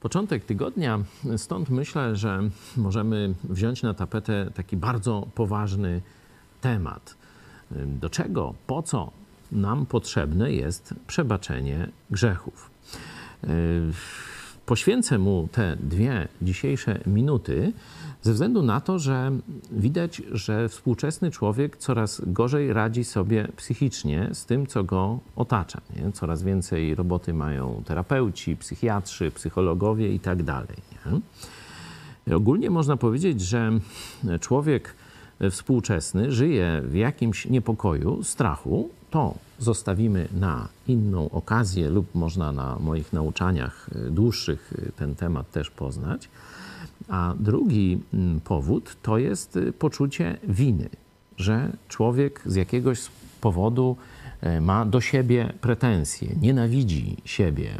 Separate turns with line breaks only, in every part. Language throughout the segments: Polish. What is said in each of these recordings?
Początek tygodnia, stąd myślę, że możemy wziąć na tapetę taki bardzo poważny temat. Do czego, po co nam potrzebne jest przebaczenie grzechów? Poświęcę mu te dwie dzisiejsze minuty ze względu na to, że widać, że współczesny człowiek coraz gorzej radzi sobie psychicznie z tym, co go otacza. Nie? Coraz więcej roboty mają terapeuci, psychiatrzy, psychologowie i tak. Ogólnie można powiedzieć, że człowiek współczesny żyje w jakimś niepokoju, strachu, to zostawimy na inną okazję, lub można na moich nauczaniach dłuższych ten temat też poznać. A drugi powód to jest poczucie winy, że człowiek z jakiegoś powodu ma do siebie pretensje, nienawidzi siebie,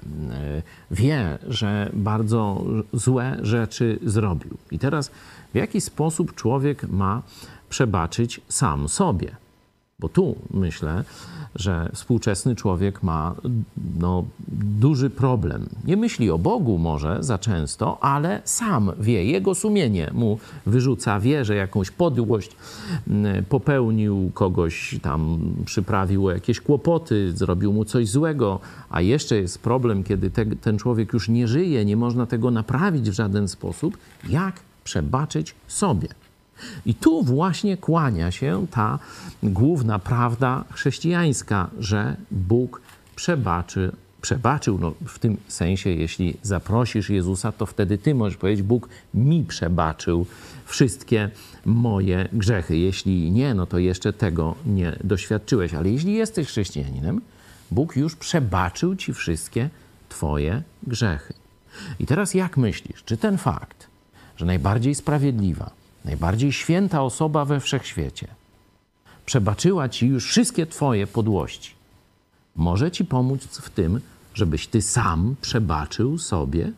wie, że bardzo złe rzeczy zrobił. I teraz w jaki sposób człowiek ma przebaczyć sam sobie? Bo tu myślę, że współczesny człowiek ma no, duży problem. Nie myśli o Bogu może za często, ale sam wie, jego sumienie mu wyrzuca, wie, że jakąś podłość mm, popełnił, kogoś tam przyprawił jakieś kłopoty, zrobił mu coś złego, a jeszcze jest problem, kiedy te, ten człowiek już nie żyje, nie można tego naprawić w żaden sposób. Jak przebaczyć sobie? I tu właśnie kłania się ta główna prawda chrześcijańska, że Bóg przebaczy, przebaczył. No, w tym sensie, jeśli zaprosisz Jezusa, to wtedy ty możesz powiedzieć: Bóg mi przebaczył wszystkie moje grzechy. Jeśli nie, no to jeszcze tego nie doświadczyłeś. Ale jeśli jesteś chrześcijaninem, Bóg już przebaczył ci wszystkie twoje grzechy. I teraz jak myślisz, czy ten fakt, że najbardziej sprawiedliwa, najbardziej święta osoba we wszechświecie, przebaczyła ci już wszystkie Twoje podłości, może ci pomóc w tym, żebyś Ty sam przebaczył sobie